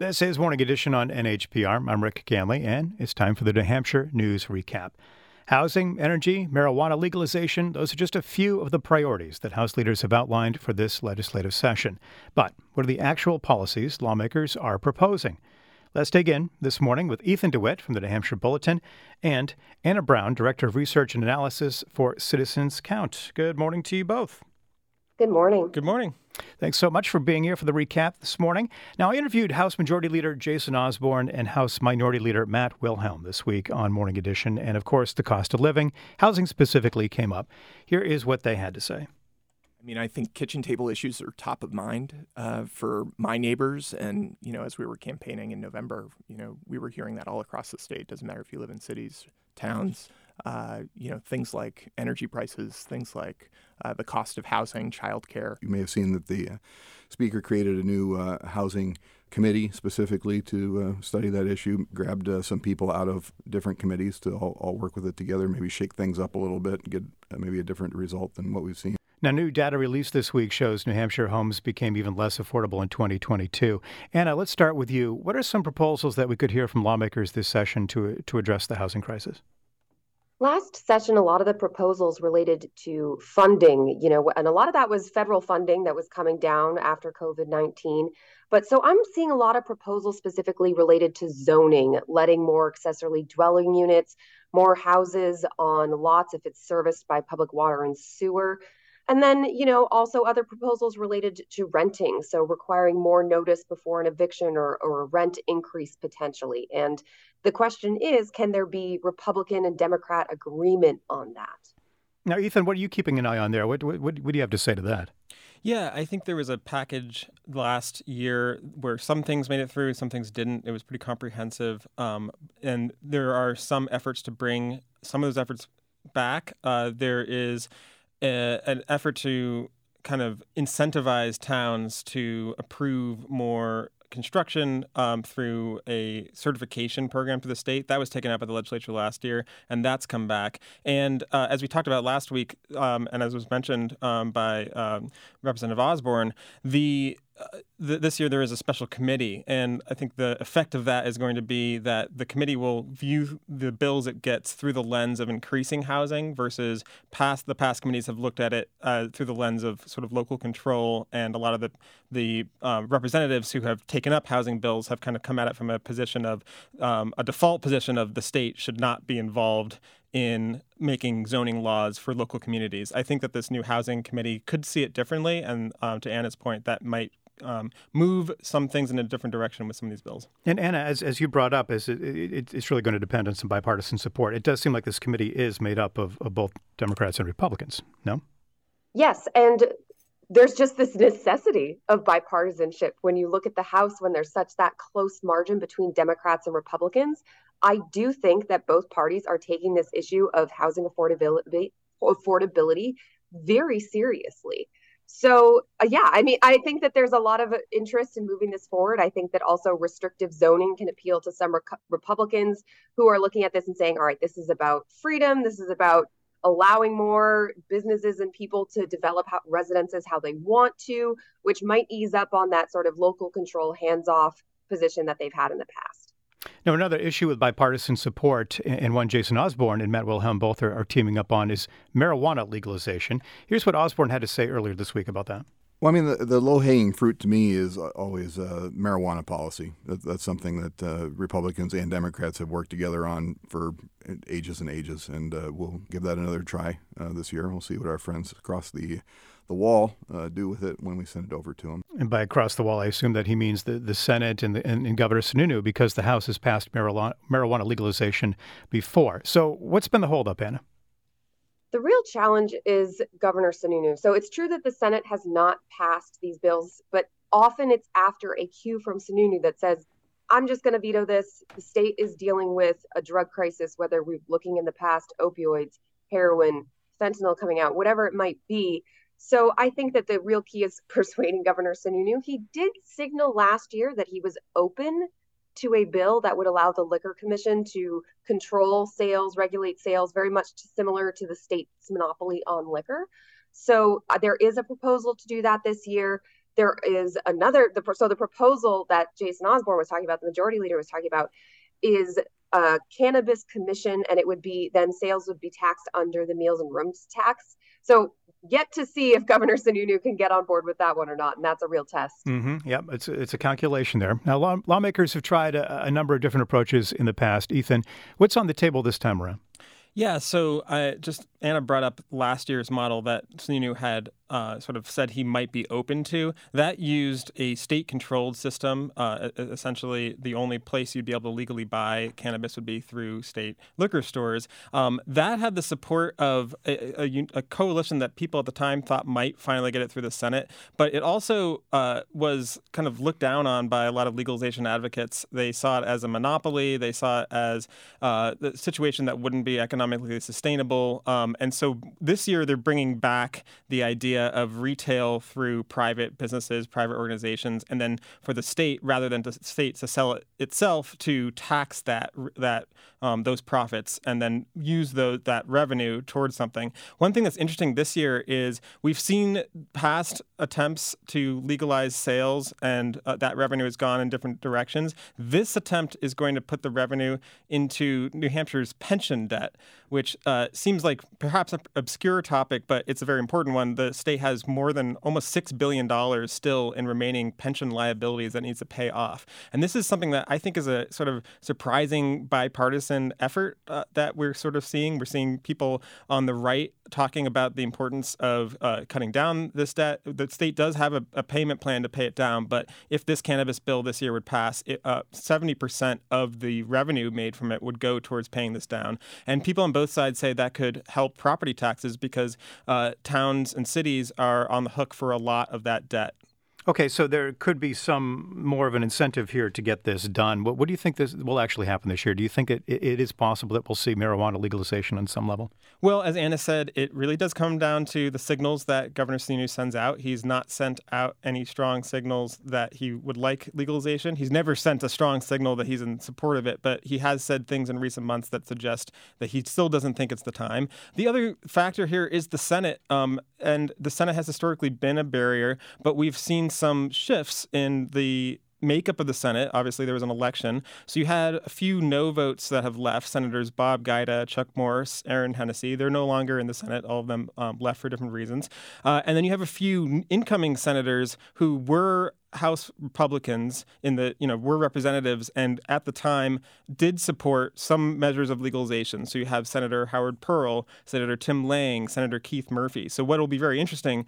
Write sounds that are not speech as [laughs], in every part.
This is Morning Edition on NHPR. I'm Rick Ganley, and it's time for the New Hampshire News Recap. Housing, energy, marijuana legalization, those are just a few of the priorities that House leaders have outlined for this legislative session. But what are the actual policies lawmakers are proposing? Let's dig in this morning with Ethan DeWitt from the New Hampshire Bulletin and Anna Brown, Director of Research and Analysis for Citizens Count. Good morning to you both. Good morning. Good morning. Thanks so much for being here for the recap this morning. Now, I interviewed House Majority Leader Jason Osborne and House Minority Leader Matt Wilhelm this week on Morning Edition. And of course, the cost of living, housing specifically, came up. Here is what they had to say. I mean, I think kitchen table issues are top of mind uh, for my neighbors. And, you know, as we were campaigning in November, you know, we were hearing that all across the state. Doesn't matter if you live in cities, towns, uh, you know, things like energy prices, things like uh, the cost of housing, childcare. You may have seen that the uh, speaker created a new uh, housing committee specifically to uh, study that issue, grabbed uh, some people out of different committees to all, all, work with it together, maybe shake things up a little bit and get maybe a different result than what we've seen. Now, new data released this week shows New Hampshire homes became even less affordable in 2022. Anna, let's start with you. What are some proposals that we could hear from lawmakers this session to, to address the housing crisis? Last session, a lot of the proposals related to funding, you know, and a lot of that was federal funding that was coming down after COVID 19. But so I'm seeing a lot of proposals specifically related to zoning, letting more accessory dwelling units, more houses on lots if it's serviced by public water and sewer. And then, you know, also other proposals related to renting. So requiring more notice before an eviction or, or a rent increase potentially. And the question is can there be Republican and Democrat agreement on that? Now, Ethan, what are you keeping an eye on there? What, what, what do you have to say to that? Yeah, I think there was a package last year where some things made it through, some things didn't. It was pretty comprehensive. Um, and there are some efforts to bring some of those efforts back. Uh, there is a, an effort to kind of incentivize towns to approve more construction um, through a certification program for the state. That was taken up by the legislature last year, and that's come back. And uh, as we talked about last week, um, and as was mentioned um, by um, Representative Osborne, the th- this year there is a special committee, and I think the effect of that is going to be that the committee will view the bills it gets through the lens of increasing housing versus past the past committees have looked at it uh, through the lens of sort of local control, and a lot of the the um, representatives who have taken up housing bills have kind of come at it from a position of um, a default position of the state should not be involved in making zoning laws for local communities. I think that this new housing committee could see it differently, and um, to Anna's point, that might um, move some things in a different direction with some of these bills. And Anna, as, as you brought up, is it, it, it's really going to depend on some bipartisan support. It does seem like this committee is made up of, of both Democrats and Republicans. No. Yes, and there's just this necessity of bipartisanship when you look at the House when there's such that close margin between Democrats and Republicans. I do think that both parties are taking this issue of housing affordability affordability very seriously. So, uh, yeah, I mean, I think that there's a lot of interest in moving this forward. I think that also restrictive zoning can appeal to some Republicans who are looking at this and saying, all right, this is about freedom. This is about allowing more businesses and people to develop how, residences how they want to, which might ease up on that sort of local control, hands off position that they've had in the past. Now, another issue with bipartisan support, and one Jason Osborne and Matt Wilhelm both are, are teaming up on, is marijuana legalization. Here's what Osborne had to say earlier this week about that. Well, I mean, the, the low hanging fruit to me is always uh, marijuana policy. That, that's something that uh, Republicans and Democrats have worked together on for ages and ages, and uh, we'll give that another try uh, this year. We'll see what our friends across the the wall uh, do with it when we send it over to them. And by across the wall, I assume that he means the, the Senate and, the, and, and Governor Sununu because the House has passed marijuana, marijuana legalization before. So, what's been the holdup, Anna? The real challenge is Governor Sununu. So, it's true that the Senate has not passed these bills, but often it's after a cue from Sununu that says, I'm just going to veto this. The state is dealing with a drug crisis, whether we're looking in the past, opioids, heroin, fentanyl coming out, whatever it might be. So I think that the real key is [laughs] persuading Governor Sununu. He did signal last year that he was open to a bill that would allow the liquor commission to control sales, regulate sales, very much similar to the state's monopoly on liquor. So uh, there is a proposal to do that this year. there is another the so the proposal that Jason Osborne was talking about, the majority leader was talking about, is a cannabis commission, and it would be then sales would be taxed under the meals and rooms tax. So yet to see if Governor Sununu can get on board with that one or not, and that's a real test. Mm-hmm. Yep, it's it's a calculation there. Now, law, lawmakers have tried a, a number of different approaches in the past. Ethan, what's on the table this time around? Yeah, so I just Anna brought up last year's model that Sununu had uh, sort of said he might be open to. That used a state-controlled system. Uh, essentially, the only place you'd be able to legally buy cannabis would be through state liquor stores. Um, that had the support of a, a, a, coalition that people at the time thought might finally get it through the Senate, but it also uh, was kind of looked down on by a lot of legalization advocates. They saw it as a monopoly. They saw it as uh, the situation that wouldn't be economically sustainable. Um, and so this year they're bringing back the idea of retail through private businesses, private organizations, and then for the state, rather than the state to sell it itself, to tax that that um, those profits and then use the, that revenue towards something. One thing that's interesting this year is we've seen past attempts to legalize sales, and uh, that revenue has gone in different directions. This attempt is going to put the revenue into New Hampshire's pension debt, which uh, seems like perhaps an obscure topic, but it's a very important one. The state has more than almost $6 billion still in remaining pension liabilities that needs to pay off. And this is something that I think is a sort of surprising bipartisan effort uh, that we're sort of seeing. We're seeing people on the right talking about the importance of uh, cutting down this debt. The state does have a, a, payment plan to pay it down, but if this cannabis bill this year would pass, it, uh, 70% of the revenue made from it would go towards paying this down. And people on both sides say that could help property taxes because uh, towns and cities are on the hook for a lot of that debt. Okay, so there could be some more of an incentive here to get this done. What, what do you think this will actually happen this year? Do you think it, it is possible that we'll see marijuana legalization on some level? Well, as Anna said, it really does come down to the signals that Governor Sununu sends out. He's not sent out any strong signals that he would like legalization. He's never sent a strong signal that he's in support of it, but he has said things in recent months that suggest that he still doesn't think it's the time. The other factor here is the Senate, um, and the Senate has historically been a barrier, but we've seen some shifts in the makeup of the Senate. Obviously, there was an election. So you had a few no votes that have left Senators Bob Giuda, Chuck Morse, Erin Hennessey. They're no longer in the Senate. All of them um, left for different reasons. Uh, and then you have a few incoming senators who were House Republicans in the, you know, were representatives and at the time did support some measures of legalization. So you have Senator Howard Pearl, Senator Tim Lang, Senator Keith Murphy. So what will be very interesting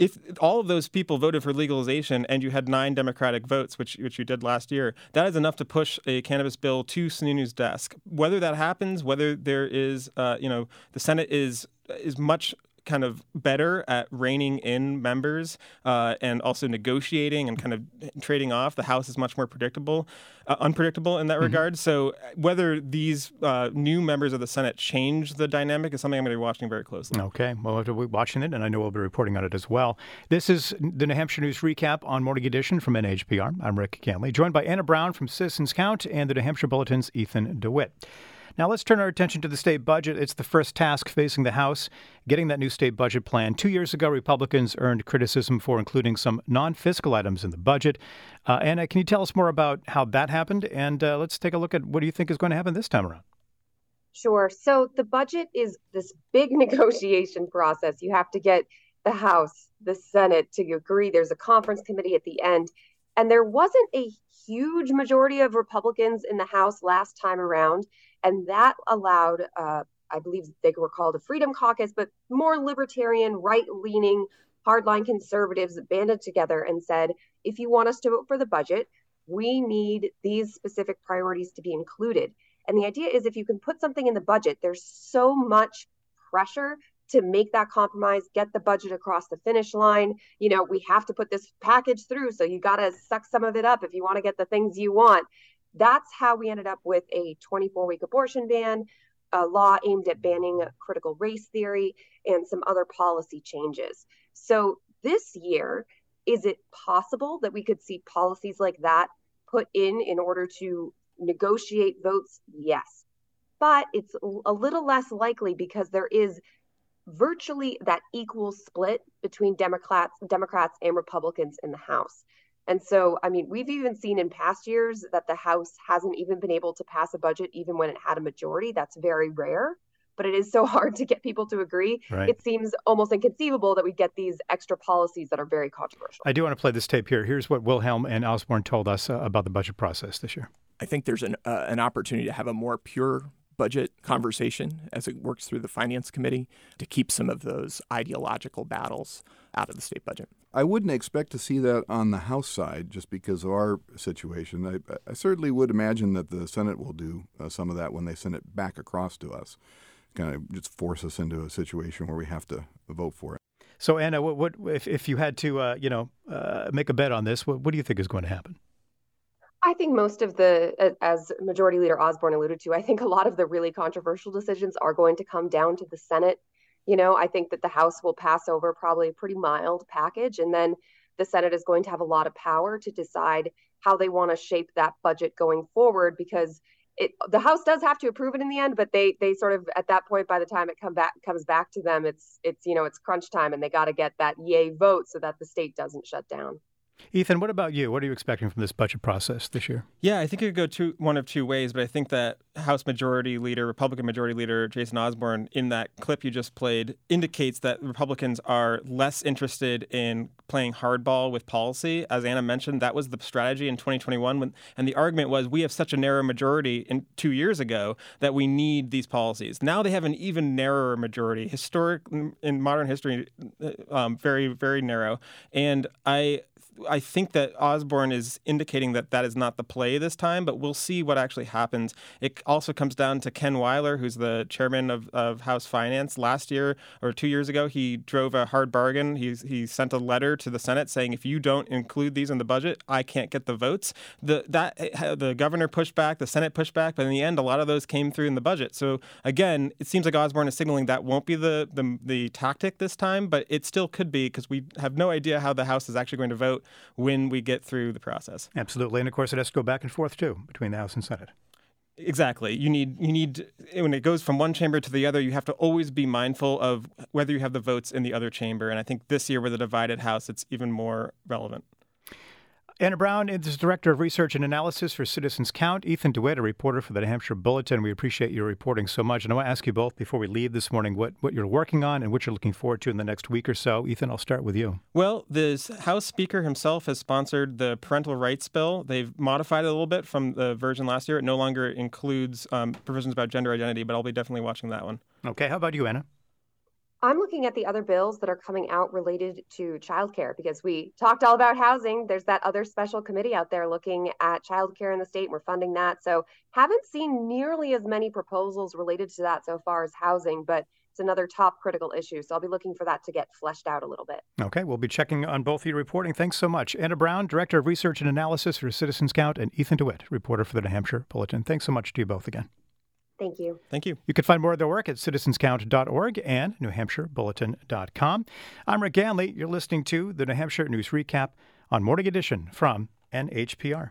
if all of those people voted for legalization and you had nine Democratic votes, which which you did last year, that is enough to push a cannabis bill to Sununu's desk. Whether that happens, whether there is, uh, you know, the Senate is is much kind of better at reining in members uh, and also negotiating and kind of trading off. The House is much more predictable, uh, unpredictable in that mm-hmm. regard. So whether these uh, new members of the Senate change the dynamic is something I'm going to be watching very closely. Okay, well, we'll be watching it, and I know we'll be reporting on it as well. This is the New Hampshire News Recap on Morning Edition from NHPR. I'm Rick Ganley, joined by Anna Brown from Citizens Count and the New Hampshire Bulletin's Ethan DeWitt. Now let's turn our attention to the state budget. It's the first task facing the House, getting that new state budget plan. Two years ago, Republicans earned criticism for including some non fiscal items in the budget. Uh, Anna, can you tell us more about how that happened? And uh, let's take a look at what do you think is going to happen this time around? Sure. So the budget is this big [laughs] negotiation process. You have to get the House, the Senate to agree. There's a conference committee at the end. And there wasn't a huge majority of Republicans in the House last time around. And that allowed, uh, I believe they were called a Freedom Caucus, but more libertarian, right leaning, hardline conservatives banded together and said, if you want us to vote for the budget, we need these specific priorities to be included. And the idea is if you can put something in the budget, there's so much pressure to make that compromise, get the budget across the finish line. You know, we have to put this package through. So you got to suck some of it up if you want to get the things you want. That's how we ended up with a 24 week abortion ban, a law aimed at banning critical race theory, and some other policy changes. So this year, is it possible that we could see policies like that put in in order to negotiate votes? Yes. But it's a little less likely because there is virtually that equal split between Democrats, Democrats and Republicans in the House. And so, I mean, we've even seen in past years that the House hasn't even been able to pass a budget even when it had a majority. That's very rare, but it is so [laughs] hard to get people to agree. Right. It seems almost inconceivable that we get these extra policies that are very controversial. I do want to play this tape here. Here's what Wilhelm and Osborne told us uh, about the budget process this year. I think there's an uh, an opportunity to have a more pure budget conversation as it works through the finance committee to keep some of those ideological battles out of the state budget. I wouldn't expect to see that on the House side just because of our situation. I, I certainly would imagine that the Senate will do uh, some of that when they send it back across to us. Kind of just force us into a situation where we have to vote for it. So, Anna, what, what if, if you had to, uh, you know, uh, make a bet on this? What, what do you think is going to happen? I think most of the, as Majority Leader Osborne alluded to, I think a lot of the really controversial decisions are going to come down to the Senate. You know, I think that the House will pass over probably a pretty mild package, and then the Senate is going to have a lot of power to decide how they want to shape that budget going forward because it, the House does have to approve it in the end, but they they sort of at that point by the time it come back comes back to them, it's it's you know it's crunch time and they got to get that yay vote so that the state doesn't shut down. Ethan, what about you? What are you expecting from this budget process this year? Yeah, I think it could go two, one of two ways, but I think that House Majority Leader, Republican Majority Leader Jason Osborne, in that clip you just played, indicates that Republicans are less interested in playing hardball with policy. As Anna mentioned, that was the strategy in 2021, when, and the argument was we have such a narrow majority in two years ago that we need these policies. Now they have an even narrower majority, historic in modern history, uh, um, very very narrow, and I I think that Osborne is indicating that that is not the play this time, but we'll see what actually happens. It also comes down to Ken Weyler, who's the chairman of, of House Finance. Last year or two years ago, he drove a hard bargain. He, he sent a letter to the Senate saying, if you don't include these in the budget, I can't get the votes. The, that, the governor pushed back, the Senate pushed back, but in the end, a lot of those came through in the budget. So again, it seems like Osborne is signaling that won't be the, the, the tactic this time, but it still could be because we have no idea how the House is actually going to vote when we get through the process. Absolutely, and of course it has to go back and forth too between the House and Senate. Exactly. You need you need when it goes from one chamber to the other, you have to always be mindful of whether you have the votes in the other chamber. And I think this year with a divided House, it's even more relevant. Anna Brown is Director of Research and Analysis for Citizens Count. Ethan DeWitt, a reporter for the New Hampshire Bulletin. We appreciate your reporting so much. And I want to ask you both before we leave this morning what, what you're working on and what you're looking forward to in the next week or so. Ethan, I'll start with you. Well, the House Speaker himself has sponsored the parental rights bill. They've modified it a little bit from the version last year. It no longer includes um, provisions about gender identity, but I'll be definitely watching that one. Okay. How about you, Anna? I'm looking at the other bills that are coming out related to childcare because we talked all about housing. There's that other special committee out there looking at childcare in the state, and we're funding that. So, haven't seen nearly as many proposals related to that so far as housing, but it's another top critical issue. So, I'll be looking for that to get fleshed out a little bit. Okay, we'll be checking on both of your reporting. Thanks so much. Anna Brown, Director of Research and Analysis for Citizens Count, and Ethan DeWitt, reporter for the New Hampshire Bulletin. Thanks so much to you both again. Thank you. Thank you. You can find more of their work at citizenscount.org and newhampshirebulletin.com. I'm Rick Ganley. You're listening to the New Hampshire News Recap on Morning Edition from NHPR.